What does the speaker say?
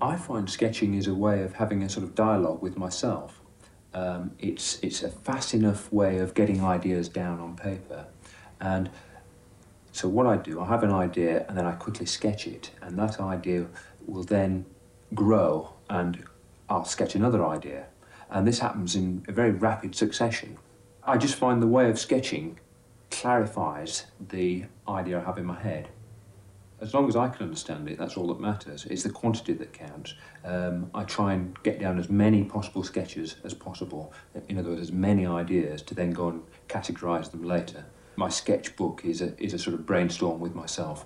I find sketching is a way of having a sort of dialogue with myself. Um, it's, it's a fast enough way of getting ideas down on paper. And so what I do, I have an idea and then I quickly sketch it, and that idea will then grow and I'll sketch another idea. And this happens in a very rapid succession. I just find the way of sketching clarifies the idea I have in my head. As long as I can understand it, that's all that matters. It's the quantity that counts. Um, I try and get down as many possible sketches as possible. In other words, as many ideas to then go and categorise them later. My sketchbook is a, is a sort of brainstorm with myself.